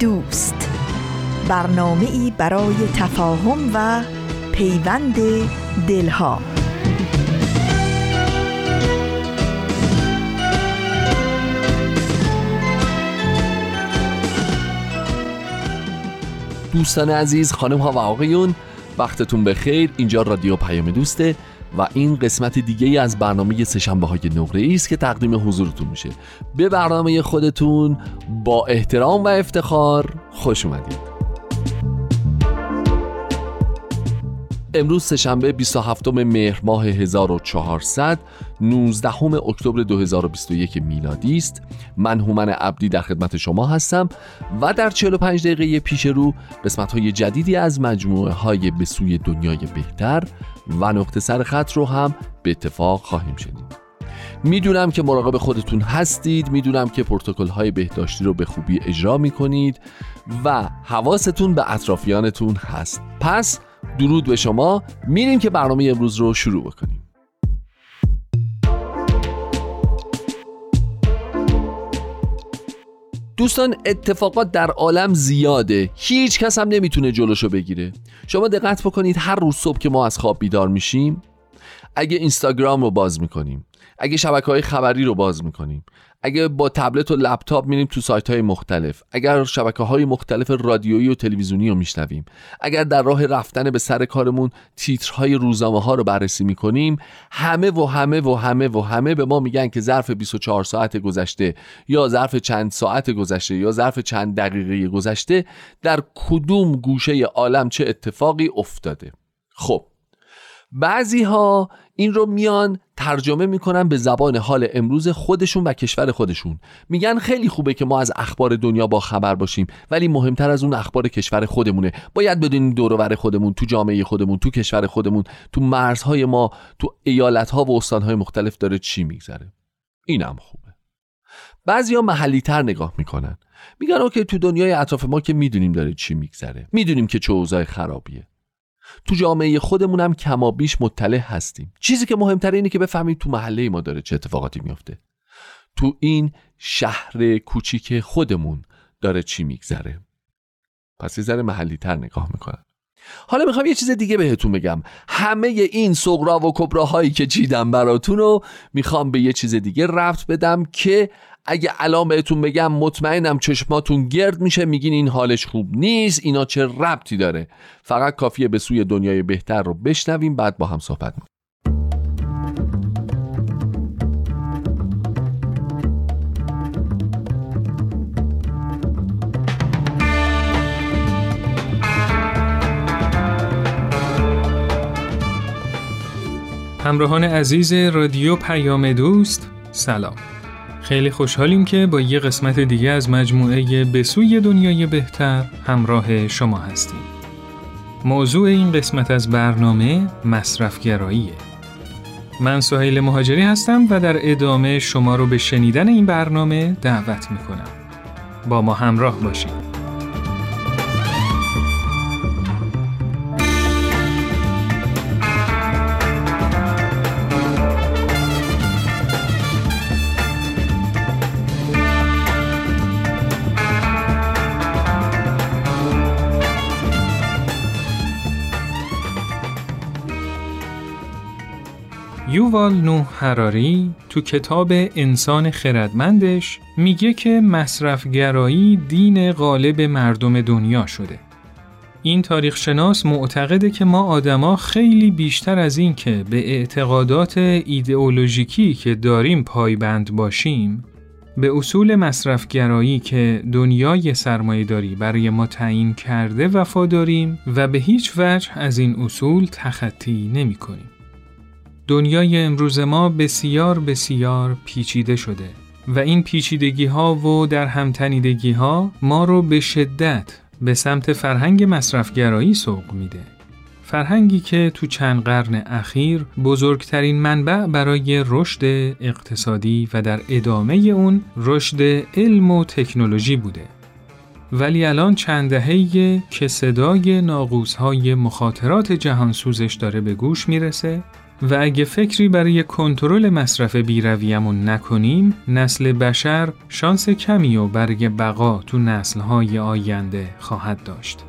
دوست. برنامه ای برای تفاهم و پیوند دلها. دوستان عزیز خانم ها و آقایون وقتتون بخیر. اینجا رادیو پیام دوسته. و این قسمت دیگه ای از برنامه سشنبه های نقره است که تقدیم حضورتون میشه. به برنامه خودتون با احترام و افتخار خوش اومدید. امروز سهشنبه 27 مهر ماه 1400 19 اکتبر 2021 میلادی است. من هومن عبدی در خدمت شما هستم و در 45 دقیقه پیش رو قسمت های جدیدی از مجموعه های به سوی دنیای بهتر و نقطه سر خط رو هم به اتفاق خواهیم شنید. می‌دونم که مراقب خودتون هستید می‌دونم که پروتکل های بهداشتی رو به خوبی اجرا می‌کنید و حواستون به اطرافیانتون هست. پس درود به شما. میریم که برنامه امروز رو شروع بکنیم. دوستان اتفاقات در عالم زیاده. هیچ کس هم نمی‌تونه جلوشو بگیره. شما دقت بکنید هر روز صبح که ما از خواب بیدار میشیم اگه اینستاگرام رو باز می‌کنیم. اگه شبکه های خبری رو باز می‌کنیم اگه با تبلت و لپتاپ میریم تو سایت های مختلف اگر شبکه های مختلف رادیویی و تلویزیونی رو میشنویم اگر در راه رفتن به سر کارمون تیترهای روزنامه ها رو بررسی می‌کنیم همه و همه و همه و همه به ما میگن که ظرف 24 ساعت گذشته یا ظرف چند ساعت گذشته یا ظرف چند دقیقه گذشته در کدوم گوشه عالم چه اتفاقی افتاده. خب بعضی ها این رو میان ترجمه می‌کنن به زبان حال امروز خودشون و کشور خودشون. میگن خیلی خوبه که ما از اخبار دنیا با خبر باشیم ولی مهمتر از اون اخبار کشور خودمونه. باید بدونیم دورور خودمون تو جامعه خودمون تو کشور خودمون تو مرزهای ما تو ایالتها و استانهای مختلف داره چی میگذره. اینم خوبه. بعضیا محلی تر نگاه می‌کنن. میگن اوکی تو دنیای اطراف ما که می‌دونیم داره چی میگذره. می‌دونیم که چه اوضاع خرابیه. تو جامعه خودمون هم کما بیش مطلع هستیم. چیزی که مهمتر اینه که بفهمید تو محله ما داره چه اتفاقاتی میفته تو این شهر کوچیک خودمون داره چی میگذره. پس یه ذره محلی تر نگاه می‌کنن حالا می‌خوام یه چیز دیگه بهتون بگم. همه این سغرا و کبراهایی که چیدم براتون رو می‌خوام به یه چیز دیگه رفت بدم که اگه الان بهتون بگم مطمئنم چشماتون گرد میشه میگین این حالش خوب نیست اینا چه ربطی داره؟ فقط کافیه به سوی دنیای بهتر رو بشنویم بعد با هم صحبت می‌کنیم همراهان عزیز رادیو پیام دوست سلام. خیلی خوشحالیم که با یه قسمت دیگه از مجموعه به سوی دنیای بهتر همراه شما هستیم. موضوع این قسمت از برنامه مصرفگراییه. من سهیل مهاجری هستم و در ادامه شما رو به شنیدن این برنامه دعوت می‌کنم. با ما همراه باشید. یووال نو هراری تو کتاب انسان خردمندش میگه که مصرفگرایی دین غالب مردم دنیا شده. این تاریخ شناس معتقده که ما آدما خیلی بیشتر از این که به اعتقادات ایدئولوژیکی که داریم پایبند باشیم به اصول مصرفگرایی که دنیای سرمایهداری برای ما تعیین کرده وفاداریم و به هیچ وجه از این اصول تخطی نمی کنیم. دنیای امروز ما بسیار بسیار پیچیده شده و این پیچیدگی ها و در همتنیدگی ها ما رو به شدت به سمت فرهنگ مصرفگرایی سوق میده. فرهنگی که تو چند قرن اخیر بزرگترین منبع برای رشد اقتصادی و در ادامه اون رشد علم و تکنولوژی بوده. ولی الان چند دهه که صدای ناقوس‌های مخاطرات جهان سوزش داره به گوش می‌رسه و اگه فکری برای کنترل مصرف بیرویمون نکنیم نسل بشر شانس کمی و برای بقا تو نسلهای آینده خواهد داشت.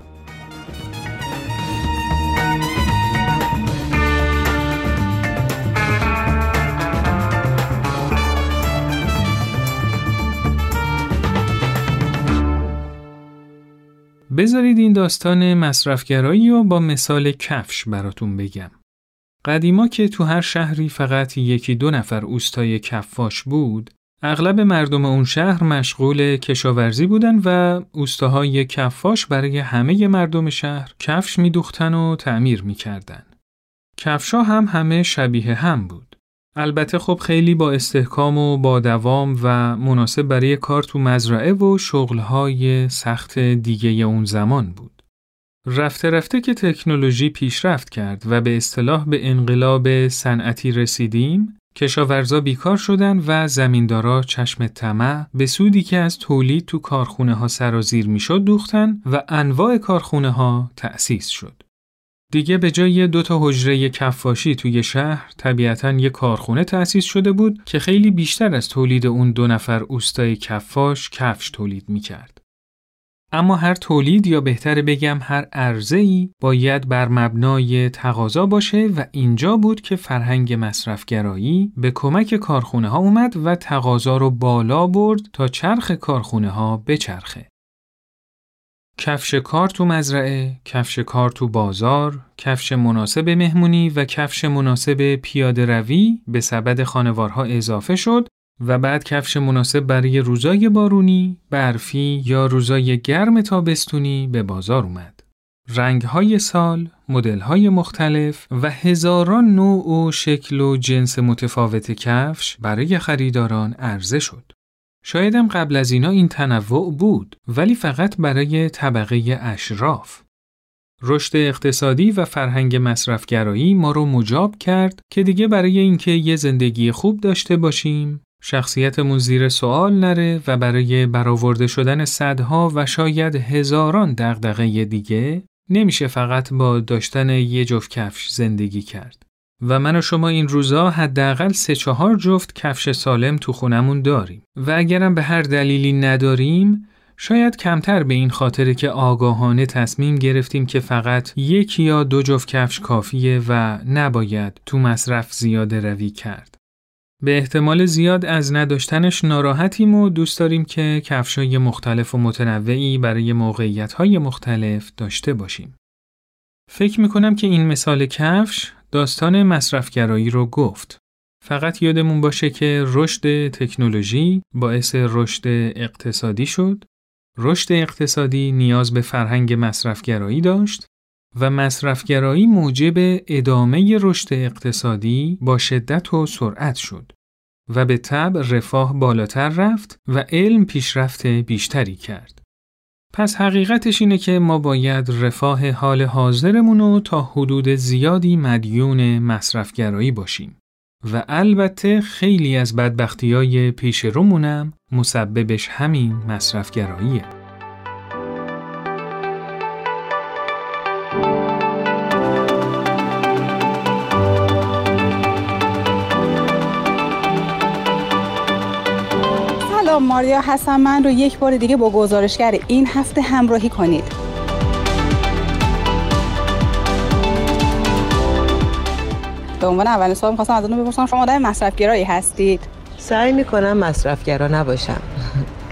بذارید این داستان مصرفگرایی رو با مثال کفش براتون بگم. قدیما که تو هر شهری فقط یکی دو نفر اوستای کفاش بود، اغلب مردم اون شهر مشغول کشاورزی بودن و اوستاهای کفاش برای همه مردم شهر کفش میدوختن و تعمیر می‌کردن. کفشا هم همه شبیه هم بود. البته خب خیلی با استحکام و با دوام و مناسب برای کار تو مزرعه و شغلهای سخت دیگه اون زمان بود. رفته رفته که تکنولوژی پیشرفت کرد و به اصطلاح به انقلاب صنعتی رسیدیم، کشاورزا بیکار شدن و زمیندارا چشم طمع به سودی که از تولید تو کارخونه ها سرازیر می‌شد دوختن و انواع کارخونه ها تأسیس شد. دیگه به جای دو تا حجره کفاشی توی شهر طبیعتا یه کارخونه تأسیس شده بود که خیلی بیشتر از تولید اون دو نفر اوستای کفاش کفش تولید می‌کرد. اما هر تولید یا بهتر بگم هر عرضه ای باید بر مبنای تقاضا باشه و اینجا بود که فرهنگ مصرفگرایی به کمک کارخونه ها اومد و تقاضا رو بالا برد تا چرخ کارخونه ها بچرخه. کفش کار تو مزرعه، کفش کار تو بازار، کفش مناسب مهمونی و کفش مناسب پیاده روی به سبد خانوارها اضافه شد و بعد کفش مناسب برای روزای بارونی، برفی یا روزای گرم تابستونی به بازار اومد. رنگهای سال، مدلهای مختلف و هزاران نوع و شکل و جنس متفاوت کفش برای خریداران عرضه شد. شایدم قبل از اینا این تنوع بود ولی فقط برای طبقه اشراف. رشد اقتصادی و فرهنگ مصرفگرایی ما رو مجاب کرد که دیگه برای اینکه یه زندگی خوب داشته باشیم شخصیتمون زیر سوال نره و برای برآورده شدن صدها و شاید هزاران دغدغه دیگه نمیشه فقط با داشتن یه جفت کفش زندگی کرد. و من و شما این روزا حداقل سه چهار جفت کفش سالم تو خونمون داریم و اگرم به هر دلیلی نداریم شاید کمتر به این خاطره که آگاهانه تصمیم گرفتیم که فقط یک یا دو جفت کفش کافیه و نباید تو مصرف زیاده روی کرد. به احتمال زیاد از نداشتنش ناراحتیم و دوست داریم که کفشای مختلف و متنوعی برای موقعیت‌های مختلف داشته باشیم. فکر می‌کنم که این مثال کفش داستان مصرفگرایی رو گفت. فقط یادمون باشه که رشد تکنولوژی باعث رشد اقتصادی شد، رشد اقتصادی نیاز به فرهنگ مصرفگرایی داشت و مصرفگرایی موجب ادامه رشد اقتصادی با شدت و سرعت شد و به طب رفاه بالاتر رفت و علم پیشرفت بیشتری کرد. پس حقیقتش اینه که ما باید رفاه حال حاضرمون رو تا حدود زیادی مدیون مصرفگرایی باشیم و البته خیلی از بدبختی های پیش رومونم مسببش همین مصرفگراییه. ماریا هستم من رو یک بار دیگه با گزارشگر این هفته همراهی کنید. به عنوان اولین سوال می‌خواستم ازتون بپرسم شما آدم مصرفگرایی هستید؟ سعی می‌کنم مصرفگرا نباشم.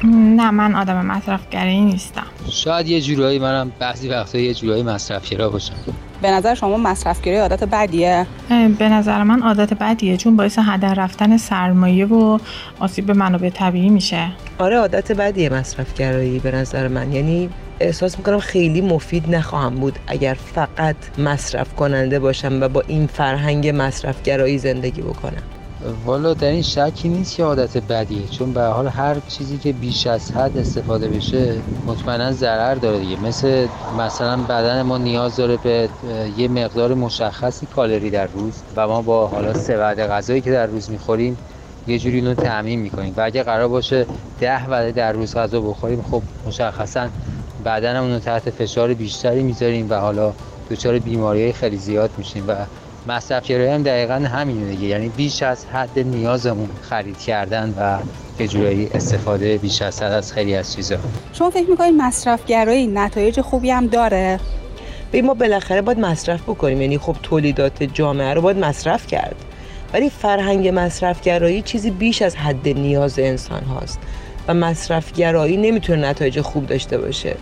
نه من آدم مصرفگرایی نیستم. شاید یه جورایی منم بعضی وقتا یه جورایی مصرفگرا باشم. به نظر شما مصرفگرایی عادت بدیه؟ به نظر من عادت بدیه چون باعث هدر رفتن سرمایه و آسیب به منابع طبیعی میشه. آره عادت بدیه مصرفگرایی به نظر من. یعنی احساس می‌کنم خیلی مفید نخواهم بود اگر فقط مصرف کننده باشم و با این فرهنگ مصرفگرایی زندگی بکنم. والا در این شکی نیست که عادت بدیه چون به حال هر چیزی که بیش از حد استفاده بشه مطمئنا ضرر داره دیگه. مثل مثلا بدن ما نیاز داره به یه مقدار مشخصی کالری در روز و ما با حالا سه وعده غذایی که در روز می‌خوریم یه جوری اینو تعمین می‌کنیم. و اگه قرار باشه ده وعده در روز غذا بخوریم خب مشخصا بدنمون رو تحت فشار بیشتری می‌ذاریم و حالا دچار بیماری خیلی زیاد میشیم. و مصرف هم دقیقا همینه دیگه. یعنی بیش از حد نیازمون خرید کردن و به جورایی استفاده بیش از حد از خیلی از چیزا. شما فکر می‌کنید مصرف گرایی نتایج خوبی هم داره؟ به ما بالاخره باید مصرف بکنیم. یعنی خب تولیدات جامعه رو باید مصرف کرد. ولی فرهنگ مصرفگرایی چیزی بیش از حد نیاز انسان هاست. و مصرفگرایی نمی‌تونه نتایج خوب داشته باشه.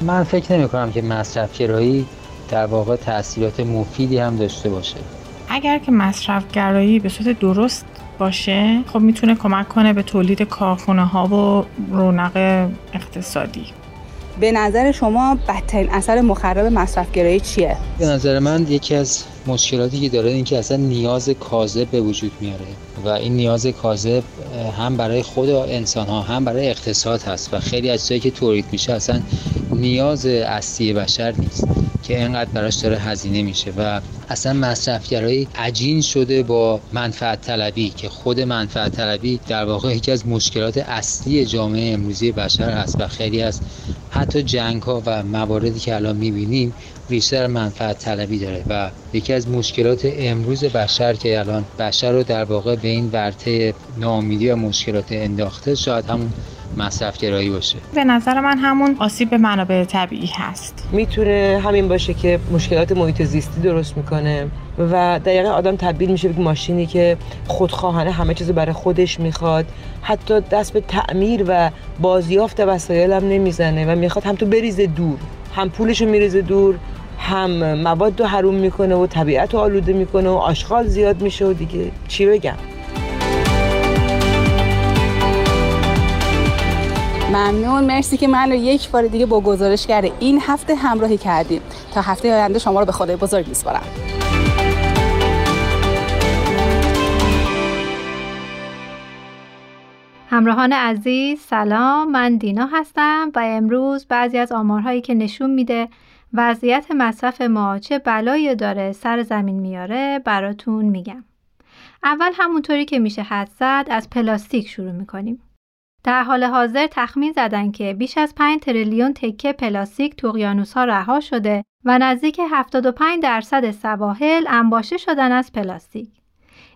من فکر نمی کنم که مصرفگرایی در واقع تاثیرات مفیدی هم داشته باشه. اگر که مصرفگرایی به صورت درست باشه خب می‌تونه کمک کنه به تولید کارخونه ها و رونق اقتصادی. به نظر شما بدترین اثر مخرب مصرفگرایی چیه؟ به نظر من یکی از مشکلاتی که داره این که اصلا نیاز کاذب به وجود میاره و این نیاز کاذب هم برای خود انسان ها هم برای اقتصاد هست و خیلی از چیزایی که تولید میشه اصلا نیاز اصلی بشر نیست. که اینقدر براش داره هزینه میشه و اصلا مصرفگرایی عجین شده با منفعت طلبی که خود منفعت طلبی در واقع یکی از مشکلات اصلی جامعه امروزی بشر هست و خیلی از حتی جنگ ها و مواردی که الان می‌بینیم بیشتر منفعت طلبی داره و یکی از مشکلات امروز بشر که الان بشر رو در واقع به این ورطه ناامیدی و مشکلات انداخته شاید همون مصرف گرایی باشه. به نظر من همون آسیب به منابع طبیعی هست. می‌تونه همین باشه که مشکلات محیط زیستی درست می‌کنه و دقیقا آدم تبدیل میشه به ماشینی که خودخواهانه همه چیز برای خودش می‌خواد. حتی دست به تعمیر و بازیافت وسایل هم نمی‌زنه و می‌خواد هم تو بریزه دور هم پولشو میریزه دور هم مواد رو حروم می‌کنه و طبیعت رو آلوده می‌کنه و آشغال زیاد میشه و دیگه چی بگم؟ ممنون. مرسی که من رو یک بار دیگه با گزارشگر این هفته همراهی کردیم. تا هفته آینده شما رو به خدای بزرگ میسپارم. همراهان عزیز سلام. من دینا هستم و امروز بعضی از آمارهایی که نشون میده وضعیت مصرف ما چه بلایی داره سر زمین میاره براتون میگم. اول همونطوری که میشه حد زد از پلاستیک شروع می‌کنیم. در حال حاضر تخمین زدن که بیش از 5 تریلیون تکه پلاستیک تو اقیانوس ها رها شده و نزدیک 75 درصد سواحل انباشته شدن از پلاستیک.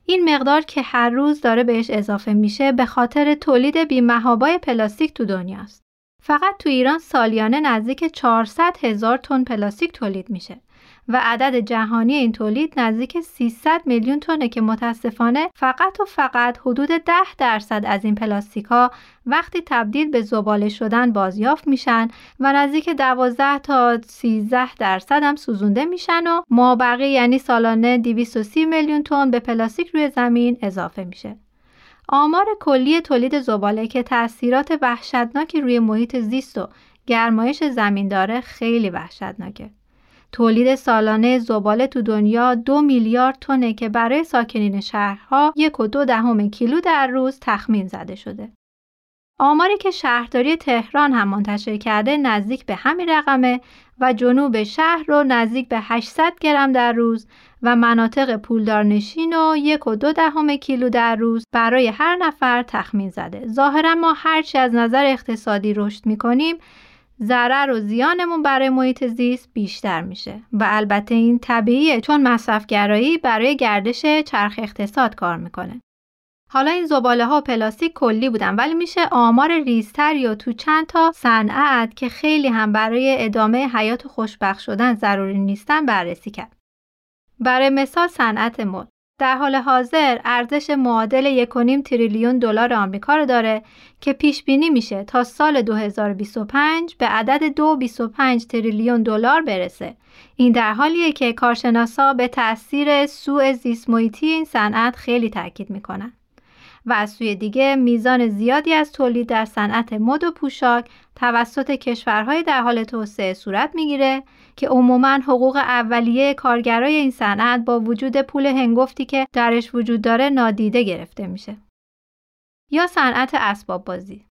این مقدار که هر روز داره بهش اضافه میشه به خاطر تولید بی‌محابای پلاستیک تو دنیاست. فقط تو ایران سالیانه نزدیک 400 هزار تن پلاستیک تولید میشه و عدد جهانی این تولید نزدیک 300 میلیون تنه که متاسفانه فقط و فقط حدود 10 درصد از این پلاستیک ها وقتی تبدیل به زباله شدن بازیافت میشن و نزدیک 12 تا 13 درصد هم سوزونده میشن و مابقی یعنی سالانه 230 میلیون تن به پلاستیک روی زمین اضافه میشه. آمار کلی تولید زباله که تاثیرات وحشتناکی روی محیط زیست و گرمایش زمین داره خیلی وحشتناکه. تولید سالانه زباله تو دنیا دو میلیارد تنه که برای ساکنین شهرها یک و دو دهم کیلو در روز تخمین زده شده. آماری که شهرداری تهران هم منتشر کرده نزدیک به همین رقمه و جنوب شهر رو نزدیک به 800 گرم در روز و مناطق پولدارنشین و یک و دو دهم کیلو در روز برای هر نفر تخمین زده. ظاهرا ما هرچی از نظر اقتصادی رشد می‌کنیم ضرر و زیانمون برای محیط زیست بیشتر میشه و البته این طبیعیه چون مصرفگرایی برای گردش چرخ اقتصاد کار می‌کنه. حالا این زباله ها و پلاستیک کلی بودن ولی میشه آمار ریزتر یا تو چند تا صنعت که خیلی هم برای ادامه حیات خوشبخت شدن ضروری نیستن بررسی کرد. برای مثال صنعت مد در حال حاضر ارزش معادل 1.5 تریلیون دلار آمریکا رو داره که پیش بینی میشه تا سال 2025 به عدد 2.25 تریلیون دلار برسه. این در حالیه که کارشناسا به تاثیر سوء زیست محیطی این صنعت خیلی تاکید می‌کنن. و از سوی دیگه میزان زیادی از تولید در صنعت مد و پوشاک توسط کشورهای در حال توسعه صورت می‌گیره که عموما حقوق اولیه کارگرای این صنعت با وجود پول هنگفتی که درش وجود داره نادیده گرفته میشه. یا صنعت اسباب بازی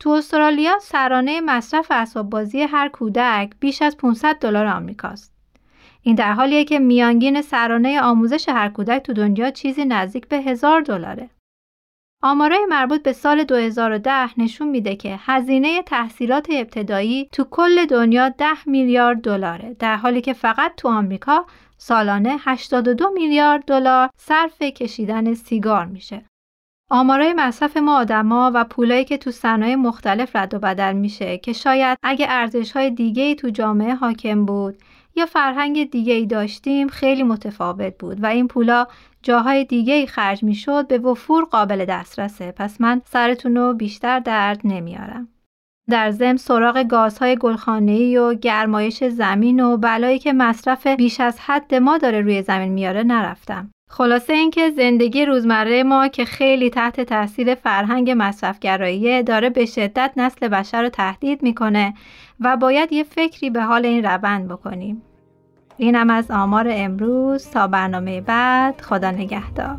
تو استرالیا سرانه مصرف اسباب بازی هر کودک بیش از 500 دلار آمریکاست. این در حالیه که میانگین سرانه آموزش هر کودک تو دنیا چیزی نزدیک به هزار دلاره. آمارای مربوط به سال 2010 نشون میده که هزینه تحصیلات ابتدایی تو کل دنیا 10 میلیارد دلاره در حالی که فقط تو آمریکا سالانه 82 میلیارد دلار صرف کشیدن سیگار میشه. آمارای مصرف ما آدما و پولایی که تو صنایع مختلف رد و بدل میشه که شاید اگه ارزش های دیگه ای تو جامعه حاکم بود یا فرهنگ دیگه ای داشتیم خیلی متفاوت بود و این پولا جاهای دیگه ای خرج می‌شد به وفور قابل دسترسه پس من سرتون رو بیشتر درد نمیارم. در ضمن سراغ گازهای گلخانه‌ای و گرمایش زمین و بلایی که مصرف بیش از حد ما داره روی زمین میاره نرفتم. خلاصه اینکه زندگی روزمره ما که خیلی تحت تاثیر فرهنگ مصرفگرایی داره به شدت نسل بشر رو تهدید می‌کنه و باید یه فکری به حال این روند بکنیم. اینم از آمار امروز تا برنامه بعد خدا نگهدار.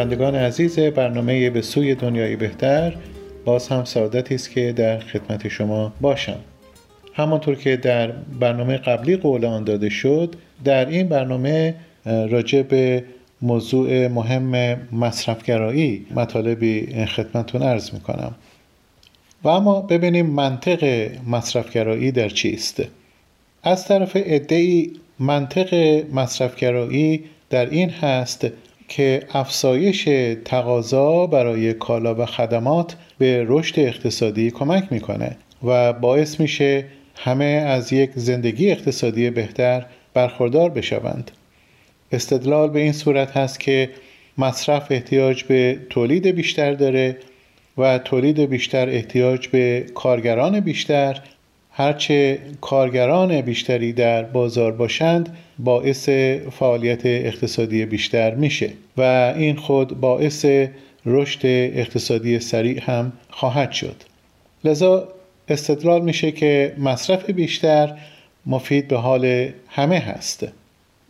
شنوندگان عزیز برنامه به سوی دنیای بهتر باز هم سعادتی است که در خدمت شما باشم. همانطور که در برنامه قبلی قول آن داده شد در این برنامه راجع به موضوع مهم مصرفگرایی مطالبی خدمتون ارز می کنم و اما ببینیم منطق مصرفگرایی در چیست. از طرف ادهی منطق مصرفگرایی در این هست که افزایش تقاضا برای کالا و خدمات به رشد اقتصادی کمک می‌کنه و باعث میشه همه از یک زندگی اقتصادی بهتر برخوردار بشوند. استدلال به این صورت هست که مصرف احتیاج به تولید بیشتر داره و تولید بیشتر احتیاج به کارگران بیشتر هرچه کارگران بیشتری در بازار باشند باعث فعالیت اقتصادی بیشتر میشه و این خود باعث رشد اقتصادی سریع هم خواهد شد. لذا استدلال میشه که مصرف بیشتر مفید به حال همه هست.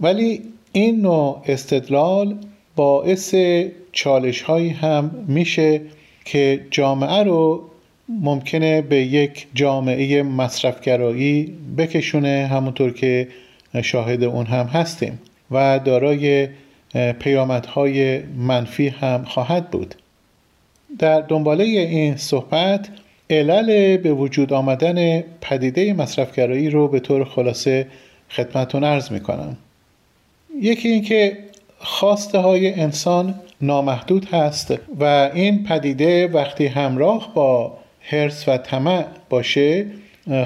ولی این نوع استدلال باعث چالش هایی هم میشه که جامعه رو ممکنه به یک جامعه مصرفگرایی بکشونه همونطور که شاهد اون هم هستیم و دارای پیامدهای منفی هم خواهد بود. در دنباله این صحبت علل به وجود آمدن پدیده مصرفگرایی رو به طور خلاصه خدمتون ارز می‌کنم. یکی اینکه خواسته های انسان نامحدود هست و این پدیده وقتی همراه با هرس و طمع باشه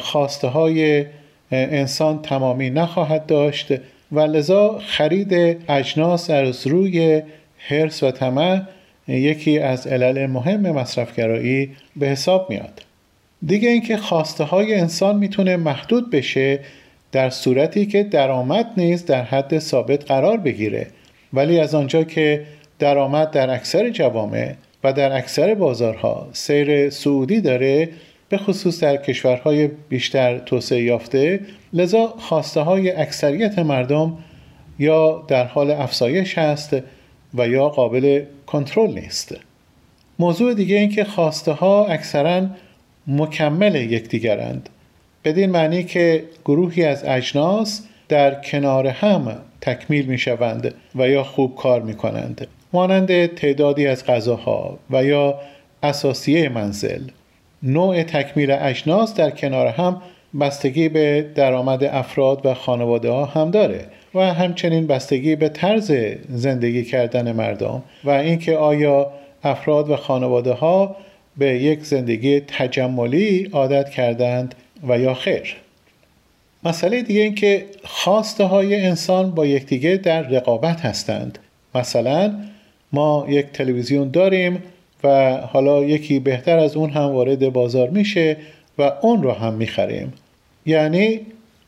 خواسته های انسان تمامی نخواهد داشت و لذا خرید اجناس از روی هرس و طمع یکی از علل مهم مصرفگرایی به حساب میاد. دیگه اینکه خواسته های انسان می‌تونه محدود بشه در صورتی که درآمد نیز در حد ثابت قرار بگیره. ولی از آنجا که درآمد در اکثر جوامع و در اکثر بازارها سیر سعودی داره به خصوص در کشورهای بیشتر توسعه یافته لذا خواسته های اکثریت مردم یا در حال افزایش هست و یا قابل کنترل نیست. موضوع دیگه این که خواسته ها اکثرا مکمل یکدیگرند. بدین معنی که گروهی از اجناس در کنار هم تکمیل می شوند و یا خوب کار می کنند مانند تعدادی از غذاها و یا اساسیه منزل نوع تکمیل اجناس در کنار هم بستگی به درآمد افراد و خانواده ها هم داره و همچنین بستگی به طرز زندگی کردن مردم و اینکه آیا افراد و خانواده ها به یک زندگی تجملی عادت کردند و یا خیر. مسئله دیگه این که خواسته های انسان با یکدیگه در رقابت هستند. مثلا ما یک تلویزیون داریم و حالا یکی بهتر از اون هم وارد بازار میشه و اون رو هم می‌خریم. یعنی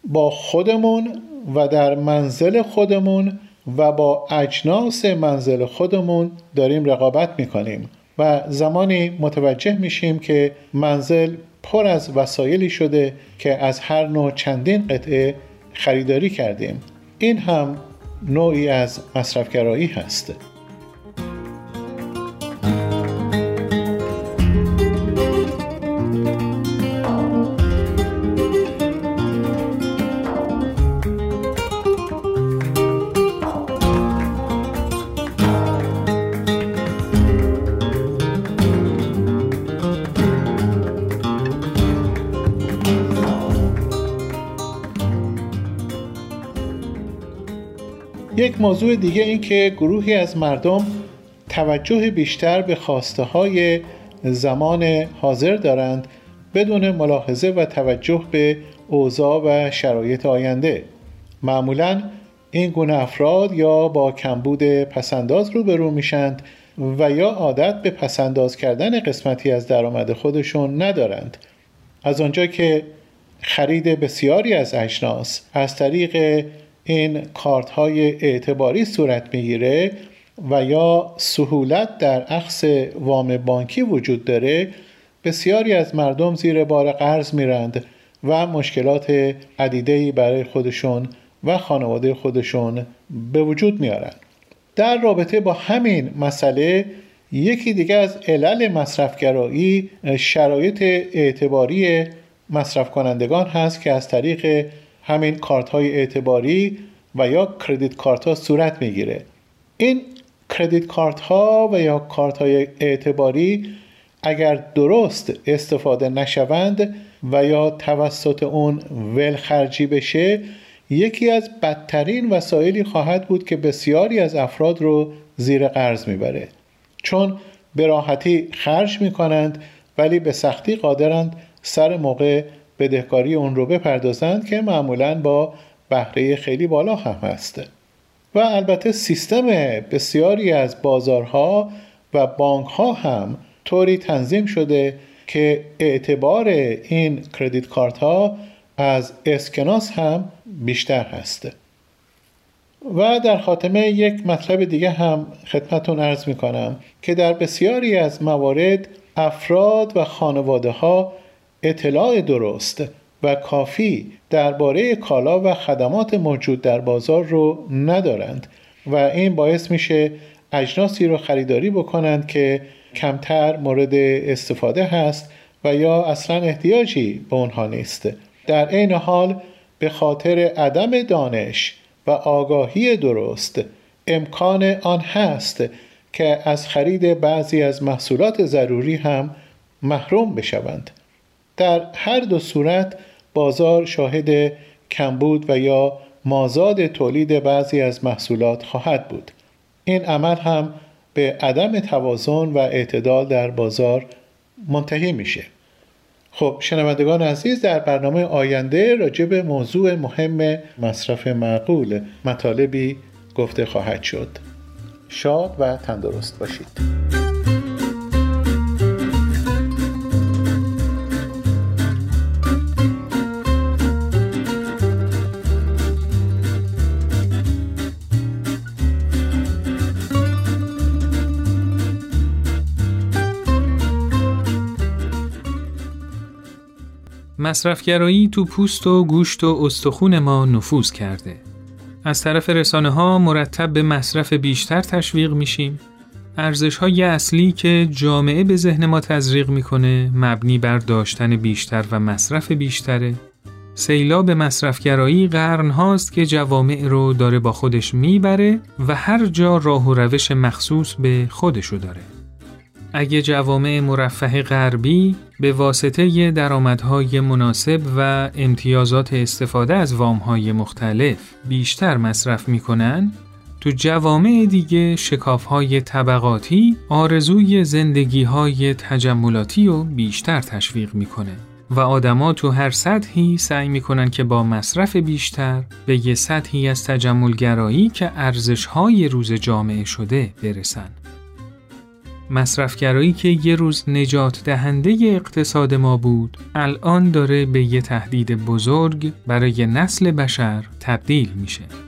با خودمون و در منزل خودمون و با اجناس منزل خودمون داریم رقابت می‌کنیم و زمانی متوجه میشیم که منزل پر از وسایلی شده که از هر نوع چندین قطعه خریداری کردیم. این هم نوعی از مصرفگرایی هست. یک موضوع دیگه این که گروهی از مردم توجه بیشتر به خواسته های زمان حاضر دارند بدون ملاحظه و توجه به اوضاع و شرایط آینده. معمولا این گونه افراد یا با کمبود پسنداز روبرو میشند و یا عادت به پسنداز کردن قسمتی از درآمد خودشون ندارند. از آنجا که خرید بسیاری از اجناس از طریق این کارت های اعتباری صورت می‌گیره و یا سهولت در اخص وام بانکی وجود داره بسیاری از مردم زیر بار قرض میرند و مشکلات عدیدهی برای خودشون و خانواده خودشون به وجود میارند در رابطه با همین مسئله یکی دیگه از علل مصرفگرایی شرایط اعتباری مصرف کنندگان هست که از طریق همین کارت های اعتباری و یا کردیت کارت ها صورت می‌گیره. این کردیت کارت ها و یا کارت های اعتباری اگر درست استفاده نشوند و یا توسط اون ول خرجی بشه یکی از بدترین وسایلی خواهد بود که بسیاری از افراد رو زیر قرض می‌بره. چون به راحتی خرج می‌کنند ولی به سختی قادرند سر موقع بدهکاری اون رو بپردازند که معمولا با بهره خیلی بالا هم هسته و البته سیستم بسیاری از بازارها و بانک ها هم طوری تنظیم شده که اعتبار این کردیت کارت ها از اسکناس هم بیشتر هسته و در خاتمه یک مطلب دیگه هم خدمتون ارز می کنم که در بسیاری از موارد افراد و خانواده ها اطلاع درست و کافی درباره کالا و خدمات موجود در بازار رو ندارند و این باعث میشه اجناسی رو خریداری بکنند که کمتر مورد استفاده هست و یا اصلا احتیاجی به اونها نیست. در عین حال به خاطر عدم دانش و آگاهی درست امکان آن هست که از خرید بعضی از محصولات ضروری هم محروم بشوند. در هر دو صورت بازار شاهد کمبود و یا مازاد تولید بعضی از محصولات خواهد بود. این عمل هم به عدم توازن و اعتدال در بازار منتهی میشه. خب شنوندگان عزیز در برنامه آینده راجع به موضوع مهم مصرف معقول مطالبی گفته خواهد شد. شاد و تندرست باشید. مصرفگرایی تو پوست و گوشت و استخون ما نفوذ کرده. از طرف رسانه ها مرتب به مصرف بیشتر تشویق میشیم. ارزش های اصلی که جامعه به ذهن ما تزریق می‌کنه مبنی بر داشتن بیشتر و مصرف بیشتره. سیلاب مصرفگرایی قرن هاست که جوامع رو داره با خودش می‌بره و هر جا راه و روش مخصوص به خودشو داره. اگه جوامع مرفه غربی به واسطه درآمدهای مناسب و امتیازات استفاده از وامهای مختلف بیشتر مصرف می‌کنن، تو جوامع دیگه شکافهای طبقاتی آرزوی زندگیهای تجملاتی رو بیشتر تشویق می‌کنه و آدما تو هر سطحی سعی می‌کنن که با مصرف بیشتر به یه سطحی از تجملگرایی که ارزشهای روز جامعه شده برسن. مصرفگرایی که یه روز نجات دهنده اقتصاد ما بود الان داره به یه تهدید بزرگ برای نسل بشر تبدیل میشه.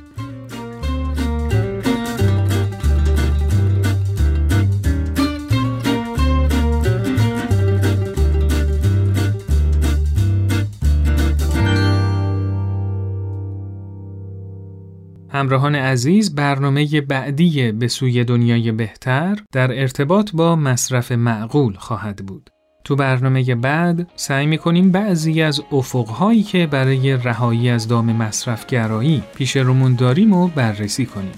همراهان عزیز برنامه بعدی به سوی دنیای بهتر در ارتباط با مصرف معقول خواهد بود. تو برنامه بعد سعی می‌کنیم بعضی از افقهایی که برای رهایی از دام مصرفگرایی پیش رومون داریم و بررسی کنیم.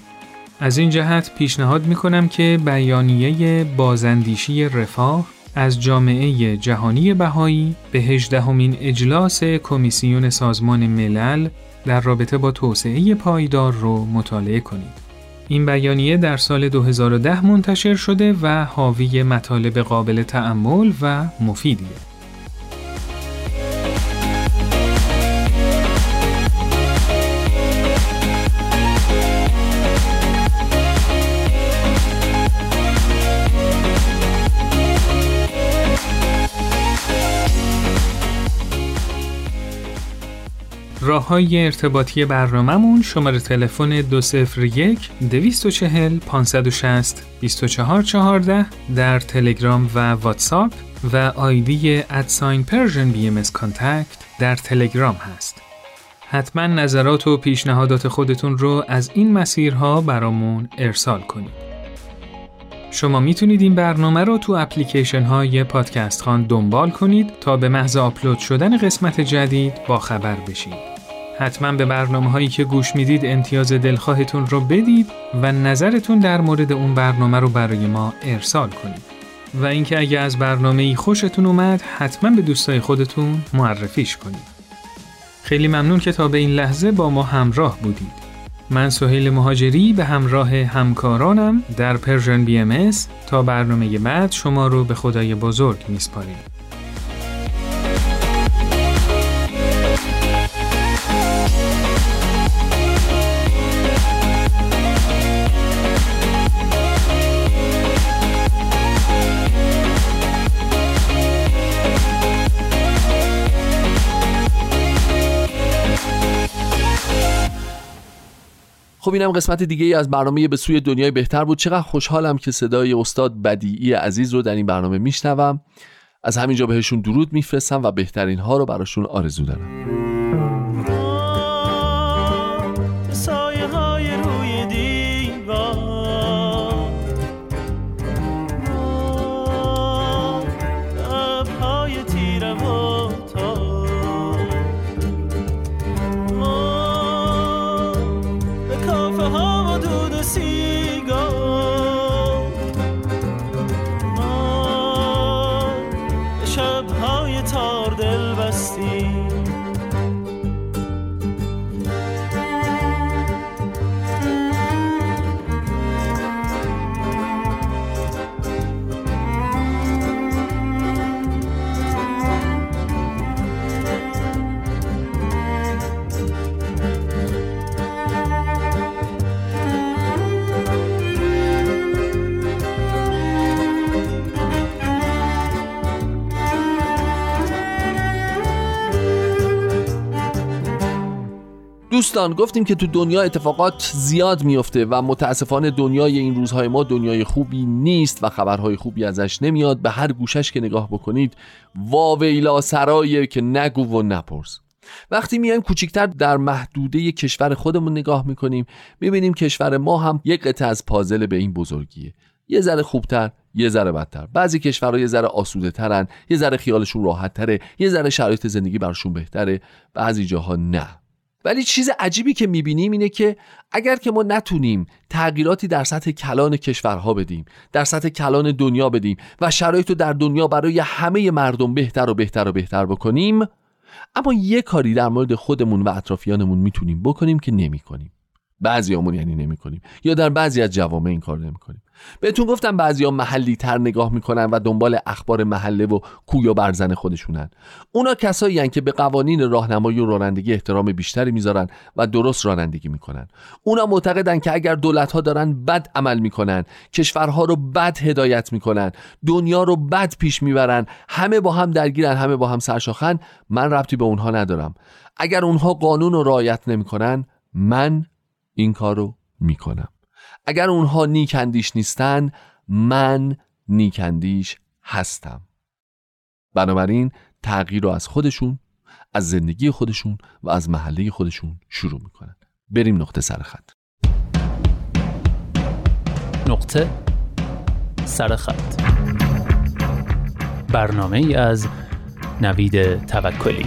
از این جهت پیشنهاد می‌کنم که بیانیه بازندیشی رفاه از جامعه جهانی بهایی به هجدهمین اجلاس کمیسیون سازمان ملل در رابطه با توسعه پایدار رو مطالعه کنید. این بیانیه در سال 2010 منتشر شده و حاوی مطالب قابل تأمل و مفیدیه. راه های ارتباطی برنامه‌مون شماره تلفن 201 240 560 2414 در تلگرام و واتساپ و آیدی at sign Persian BM در تلگرام هست. حتما نظرات و پیشنهادات خودتون رو از این مسیرها برامون ارسال کنید. شما می‌تونید این برنامه رو تو اپلیکیشن های پادکست‌خوان دنبال کنید تا به محض آپلود شدن قسمت جدید با خبر بشید. حتما به برنامه هایی که گوش می‌دید امتیاز دلخواهتون رو بدید و نظرتون در مورد اون برنامه رو برای ما ارسال کنید. و اینکه اگه از برنامه خوشتون اومد حتما به دوستای خودتون معرفیش کنید. خیلی ممنون که تا به این لحظه با ما همراه بودید. من سهیل مهاجری به همراه همکارانم در Persian BM تا برنامه بعد شما رو به خدای بزرگ می‌سپاریم. خب اینم قسمت دیگه ای از برنامه به سوی دنیای بهتر بود. چقدر خوشحالم که صدای استاد بدیعی عزیز رو در این برنامه میشنوم. از همینجا بهشون درود میفرستم و بهترین ها رو براشون آرزو دارم. دوستان گفتیم که تو دنیا اتفاقات زیاد میفته و متاسفانه دنیای این روزهای ما دنیای خوبی نیست و خبرهای خوبی ازش نمیاد. به هر گوشش که نگاه بکنید واویلا سرایه که نگو و نپرس. وقتی میایم کوچیکتر در محدوده کشور خودمون نگاه می‌کنیم می‌بینیم کشور ما هم یک قطعه از پازل به این بزرگیه. یه ذره خوبتر یه ذره بدتر. بعضی کشورها یه ذره آسوده ترن یه ذره خیالشون راحت تره یه ذره شرایط زندگی برشون بهتره بعضی جاها نه. ولی چیز عجیبی که می‌بینیم اینه که اگر که ما نتونیم تغییراتی در سطح کلان کشورها بدیم در سطح کلان دنیا بدیم و شرایط رو در دنیا برای همه مردم بهتر و بهتر و بهتر بکنیم اما یه کاری در مورد خودمون و اطرافیانمون می‌تونیم بکنیم که نمی‌کنیم. بعضیامون یعنی نمی‌کنیم. یا در بعضی از جوامع این کار نمی‌کنیم. بهتون گفتم بعضیا محلی تر نگاه می‌کنن و دنبال اخبار محله و کویا برزن خودشونن. اونا کسایی که به قوانین راهنمایی و رانندگی احترام بیشتری می‌ذارن و درست رانندگی می‌کنن. اونا معتقدن که اگر دولت ها دارن بد عمل می‌کنن کشورها رو بد هدایت می‌کنن دنیا رو بد پیش می‌برن همه با هم درگیرن همه با هم سرشاخن من ربطی به اونها ندارم. اگر اونها قانون رو رعایت نمی‌کنن من این کارو می‌کنم. اگر اونها نیکندیش نیستن من نیکندیش هستم. بنابراین تغییر رو از خودشون از زندگی خودشون و از محله خودشون شروع می‌کنن. بریم نقطه سرخط نقطه سرخط برنامه ای از نوید توکلی.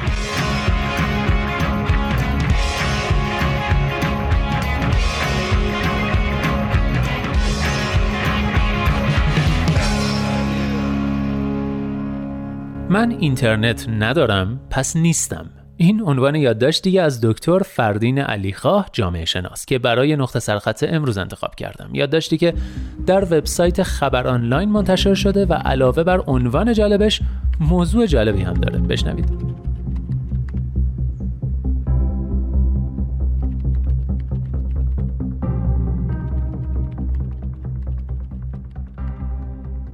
من اینترنت ندارم پس نیستم. این عنوان یادداشتی از دکتر فردین علیخواه جامعه شناس که برای نقطه سرخط امروز انتخاب کردم. یادداشتی که در وبسایت خبر آنلاین منتشر شده و علاوه بر عنوان جالبش موضوع جالبی هم داره. بشنوید.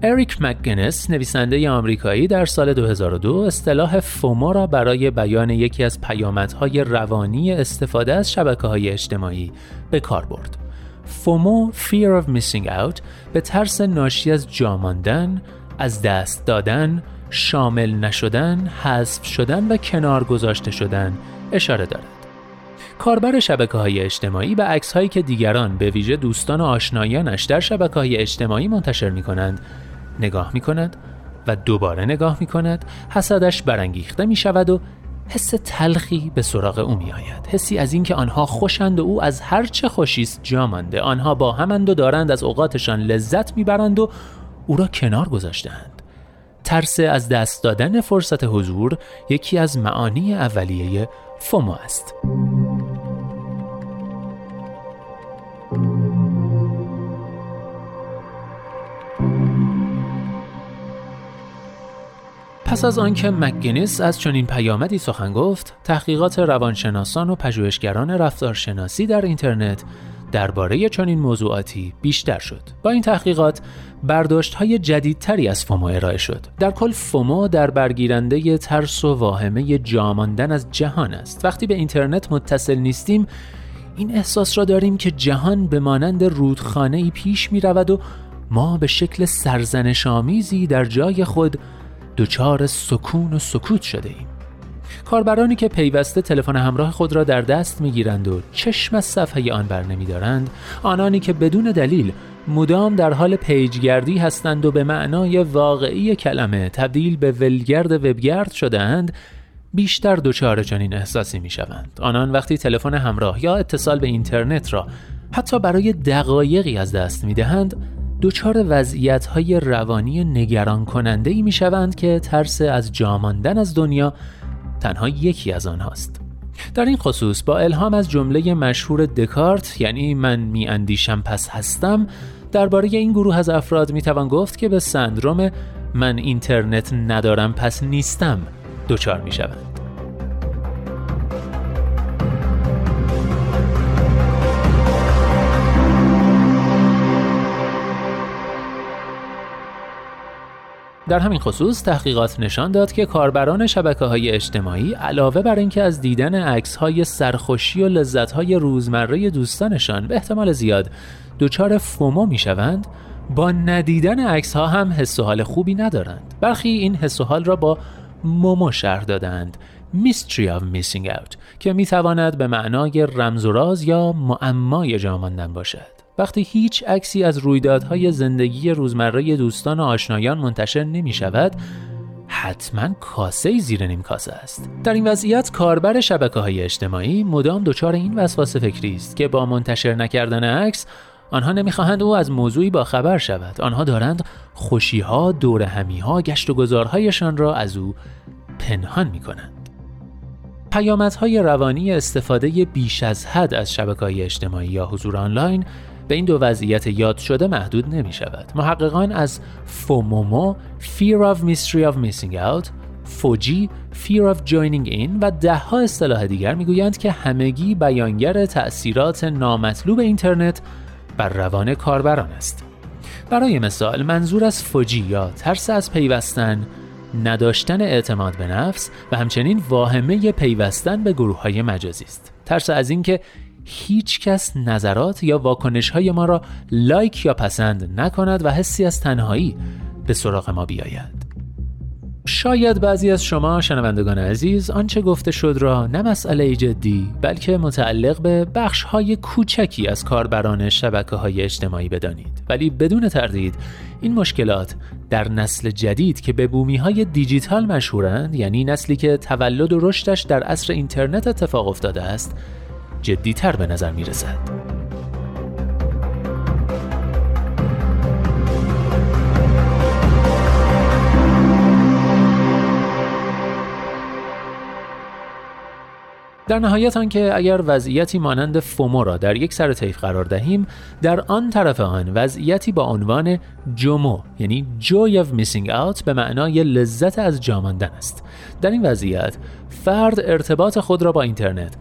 اریک مکگنس نویسنده آمریکایی در سال 2002 اصطلاح فومو را برای بیان یکی از پیامدهای روانی استفاده از شبکه های اجتماعی به کار برد. فومو Fear of Missing Out به ترس ناشی از جاماندن، از دست دادن، شامل نشدن، حذف شدن و کنار گذاشته شدن اشاره دارد. کاربر شبکه های اجتماعی به عکس هایی که دیگران به ویژه دوستان و آشنایانش در شبکه های اجتماعی منتشر می کنند نگاه می کند و دوباره نگاه می کند حسدش برانگیخته می شود و حس تلخی به سراغ او می آید حسی از اینکه آنها خوشند و او از هر چه خوشیست جا مانده. آنها با همند و دارند از اوقاتشان لذت می‌برند و او را کنار گذاشتند ترس از دست دادن فرصت حضور یکی از معانی اولیه فومو است. پس از آنکه مکگینیس از چنین پیامدی سخن گفت، تحقیقات روانشناسان و پژوهشگران رفتارشناسی در اینترنت درباره چنین موضوعاتی بیشتر شد. با این تحقیقات برداشت های جدیدتری از فومو ارائه شد. در کل فومو در برگیرنده ترس و واهمه جاماندن از جهان است. وقتی به اینترنت متصل نیستیم این احساس را داریم که جهان به مانند رودخانه ای پیش می رود و ما به شکل سرزنش آمیزی در جای خود دچار سکون و سکوت شده ایم. کاربرانی که پیوسته تلفن همراه خود را در دست می‌گیرند و چشم از صفحه آن بر نمیدارند آنانی که بدون دلیل مدام در حال پیجگردی هستند و به معنای واقعی کلمه تبدیل به ولگرد وبگرد شدهاند بیشتر دچار چنین احساسی می شوند. آنان وقتی تلفن همراه یا اتصال به اینترنت را حتی برای دقایقی از دست می دهند دچار وضعیت های روانی نگران کننده ای می شوند که ترس از جاماندن از دنیا تنها یکی از آنهاست. در این خصوص با الهام از جمله مشهور دکارت یعنی من می اندیشم پس هستم درباره این گروه از افراد می توان گفت که به سندروم من اینترنت ندارم پس نیستم دچار می شوند. در همین خصوص تحقیقات نشان داد که کاربران شبکه های اجتماعی علاوه بر اینکه از دیدن عکس های سرخوشی و لذت های روزمره دوستانشان به احتمال زیاد دچار فومو می‌شوند با ندیدن عکس ها هم حس و حال خوبی ندارند. برخی این حس و حال را با مومو شرح دادند. Mystery of Missing Out که می‌تواند به معنای رمز و راز یا معمای جا ماندن باشد. وقتی هیچ عکسی از رویدادهای زندگی روزمره دوستان و آشنایان منتشر نمی شود حتما کاسه زیر نیم کاسه است. در این وضعیت کاربر شبکه های اجتماعی مدام دچار این وسواس فکری است که با منتشر نکردن عکس آنها نمی‌خواهند او از موضوعی با خبر شود. آنها دارند خوشیها همیها گشت و گذارهایشان را از او پنهان می کنند پیامدهای روانی استفاده بیش از حد از شبکه های اجتماعی یا حضور آنلاین به این دو وضعیت یاد شده محدود نمی شود. محققان از فومومو Fear of Mystery of Missing Out فوجی Fear of Joining In و دهها اصطلاح دیگر می‌گویند که همگی بیانگر تأثیرات نامطلوب اینترنت بر روان کاربران است. برای مثال منظور از فوجی یا ترس از پیوستن نداشتن اعتماد به نفس و همچنین واهمه پیوستن به گروه های مجازی است. ترس از اینکه هیچ کس نظرات یا واکنش های ما را لایک یا پسند نکند و حسی از تنهایی به سراغ ما بیاید. شاید بعضی از شما شنوندگان عزیز آنچه گفته شد را نه مسئله جدی بلکه متعلق به بخش های کوچکی از کاربران شبکه های اجتماعی بدانید ولی بدون تردید این مشکلات در نسل جدید که به بومی های دیجیتال مشهورند یعنی نسلی که تولد و رشدش در عصر اینترنت اتفاق افتاده است جدیتر به نظر می رسد. در نهایت آنکه اگر وضعیتی مانند فومو را در یک سر طیف قرار دهیم در آن طرف آن وضعیتی با عنوان جومو یعنی joy of missing out به معنای لذت از جاماندن است در این وضعیت فرد ارتباط خود را با اینترنت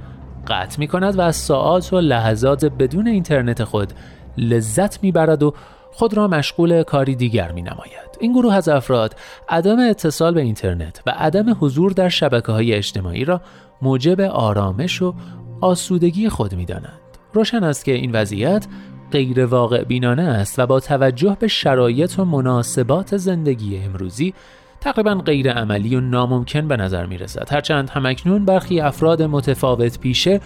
قطع می کند و از ساعات و لحظات بدون اینترنت خود لذت می برد و خود را مشغول کاری دیگر می نماید. این گروه از افراد عدم اتصال به اینترنت و عدم حضور در شبکه های اجتماعی را موجب آرامش و آسودگی خود می دانند. روشن است که این وضعیت غیر واقع بینانه است و با توجه به شرایط و مناسبات زندگی امروزی تقریبا غیر عملی و ناممکن به نظر می رسد هرچند همکنون برخی افراد متفاوت پیشه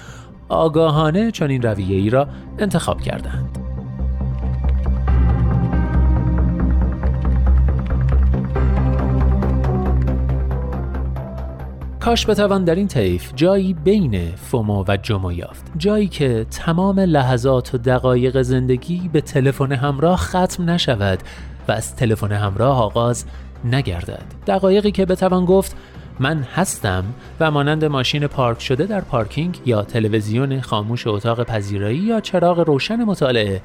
آگاهانه چنین رویه ای را انتخاب کردند. کاش بتوان در این طیف جایی بین فومو و جمو یافت جایی که تمام لحظات و دقایق زندگی به تلفن همراه ختم نشود و از تلفن همراه آغاز نگردد. دقایقی که بتوان گفت من هستم و مانند ماشین پارک شده در پارکینگ یا تلویزیون خاموش اتاق پذیرایی یا چراغ روشن مطالعه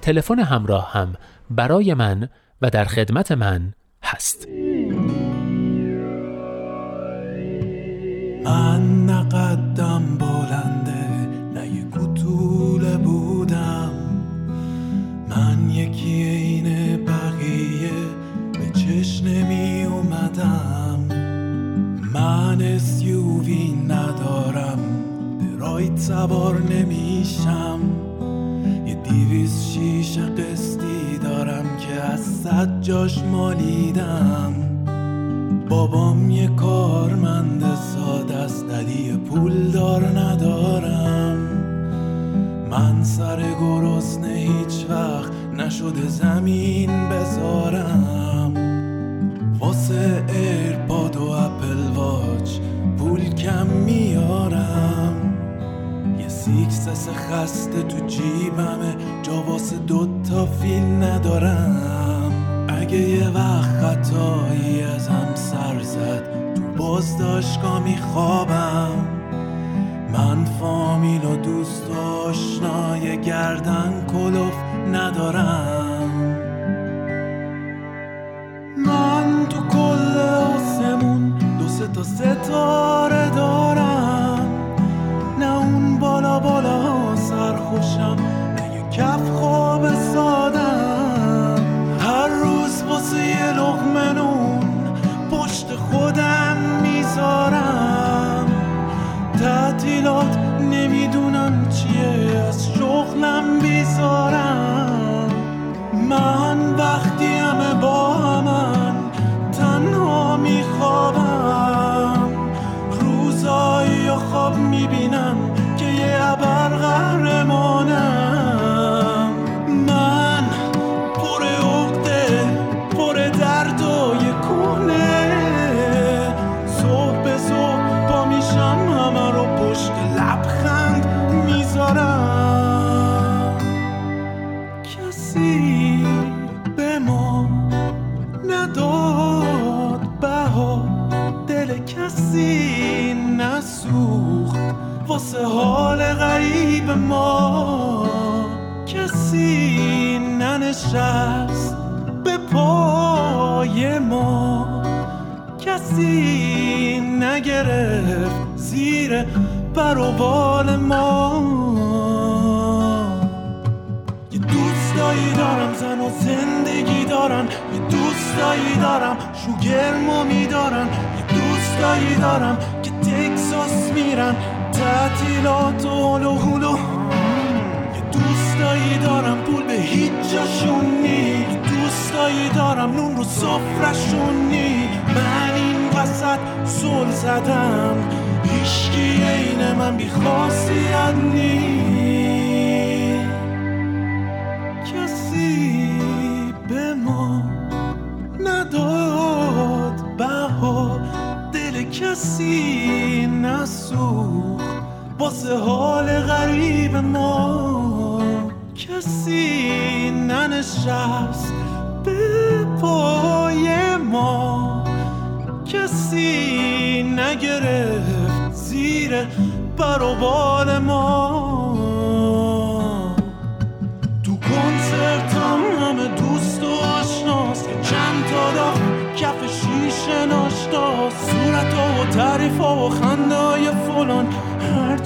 تلفن همراه هم برای من و در خدمت من هست. من سوار نمیشم. یه دیویز شیش قسطی دارم که از صد جاش مالیدم. خسته تو تعطیلات و هلو هلو یه دوستایی دارم پول به هیچ جاشون نی دوستایی دارم نون رو صفرشون نی من این وسط سل زدم هیشکی عین من بی خاصیت نی کسی به ما نداد بها دل کسی نسوخت. واسه حال غریب ما. کسی ننشست به پای ما. کسی نگرفت زیر بر و بال ما. تو کنسرتم همه دوست و آشناست. که چند تا داغ کف شیشه ناشتاست صورت و تعریف و خنده های فلان.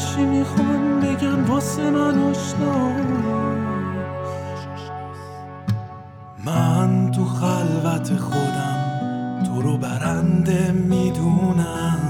هرچی می‌خوان بگن واسه من آشناست من تو خلوت خودم تو رو برنده می‌دونم.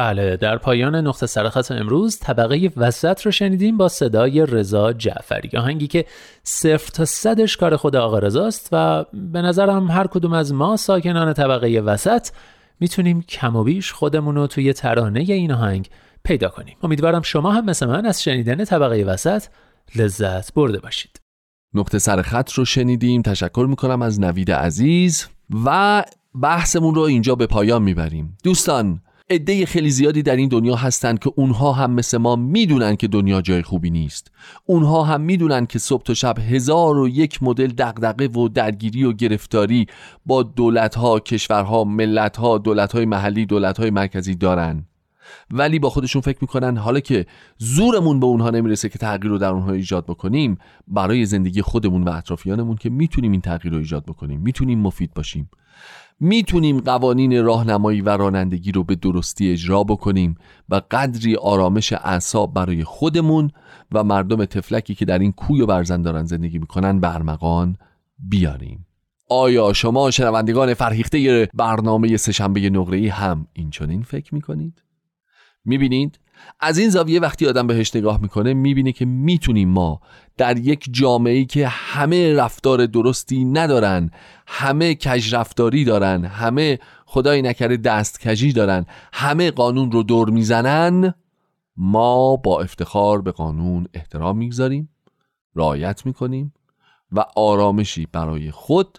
بله در پایان نقطه سرخط امروز طبقه وسط رو شنیدیم با صدای رضا جعفری آهنگی که صفر تا صدش کار خود آقا رضاست و به نظرم هر کدوم از ما ساکنان طبقه وسط می‌تونیم کم و بیش خودمون رو توی ترانه این آهنگ پیدا کنیم. امیدوارم شما هم مثل من از شنیدن طبقه وسط لذت برده باشید. نقطه سرخط رو شنیدیم تشکر می‌کنم از نوید عزیز و بحثمون رو اینجا به پایان می‌بریم. دوستان عده خیلی زیادی در این دنیا هستند که اونها هم مثل ما می‌دونن که دنیا جای خوبی نیست. اونها هم می‌دونن که صبح تا شب هزار و یک مدل دغدغه و درگیری و گرفتاری با دولتها، کشورها، ملتها، دولتهای محلی، دولتهای مرکزی دارن. ولی با خودشون فکر می‌کنن حالا که زورمون به اونها نمی‌رسه که تغییر رو در اونها ایجاد بکنیم برای زندگی خودمون و اطرافیانمون که می‌تونیم این تغییر رو ایجاد بکنیم می‌تونیم مفید باشیم. می‌تونیم قوانین راهنمایی و رانندگی رو به درستی اجرا بکنیم و قدری آرامش اعصاب برای خودمون و مردم تفلکی که در این کوی و برزن دارن زندگی می‌کنن برمغان بیاریم آیا شما شنوندگان فرهیخته برنامه سهشنبه نقره‌ای هم این فکر می‌کنید؟ می‌بینید از این زاویه وقتی آدم بهش نگاه می‌کنه می‌بینه که می‌تونیم ما در یک جامعه که همه رفتار درستی ندارن همه کج رفتاری دارن همه خدای نکرده دست کجی دارن همه قانون رو دور می‌زنن ما با افتخار به قانون احترام می‌گذاریم رعایت می‌کنیم و آرامشی برای خود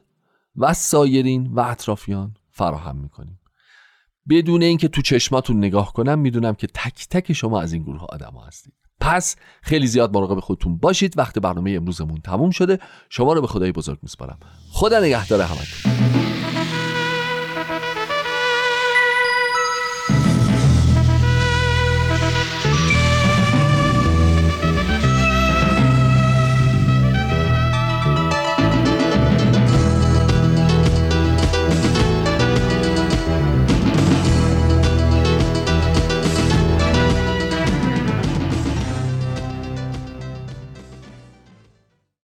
و سایرین و اطرافیان فراهم می‌کنیم. بدون اینکه تو چشماتون نگاه کنم می‌دونم که تک تک شما از این گروه آدم ها هستید. پس خیلی زیاد مراقب خودتون باشید. وقت برنامه امروزمون تموم شده. شما رو به خدای بزرگ میسپارم. خدا نگهدار همتون.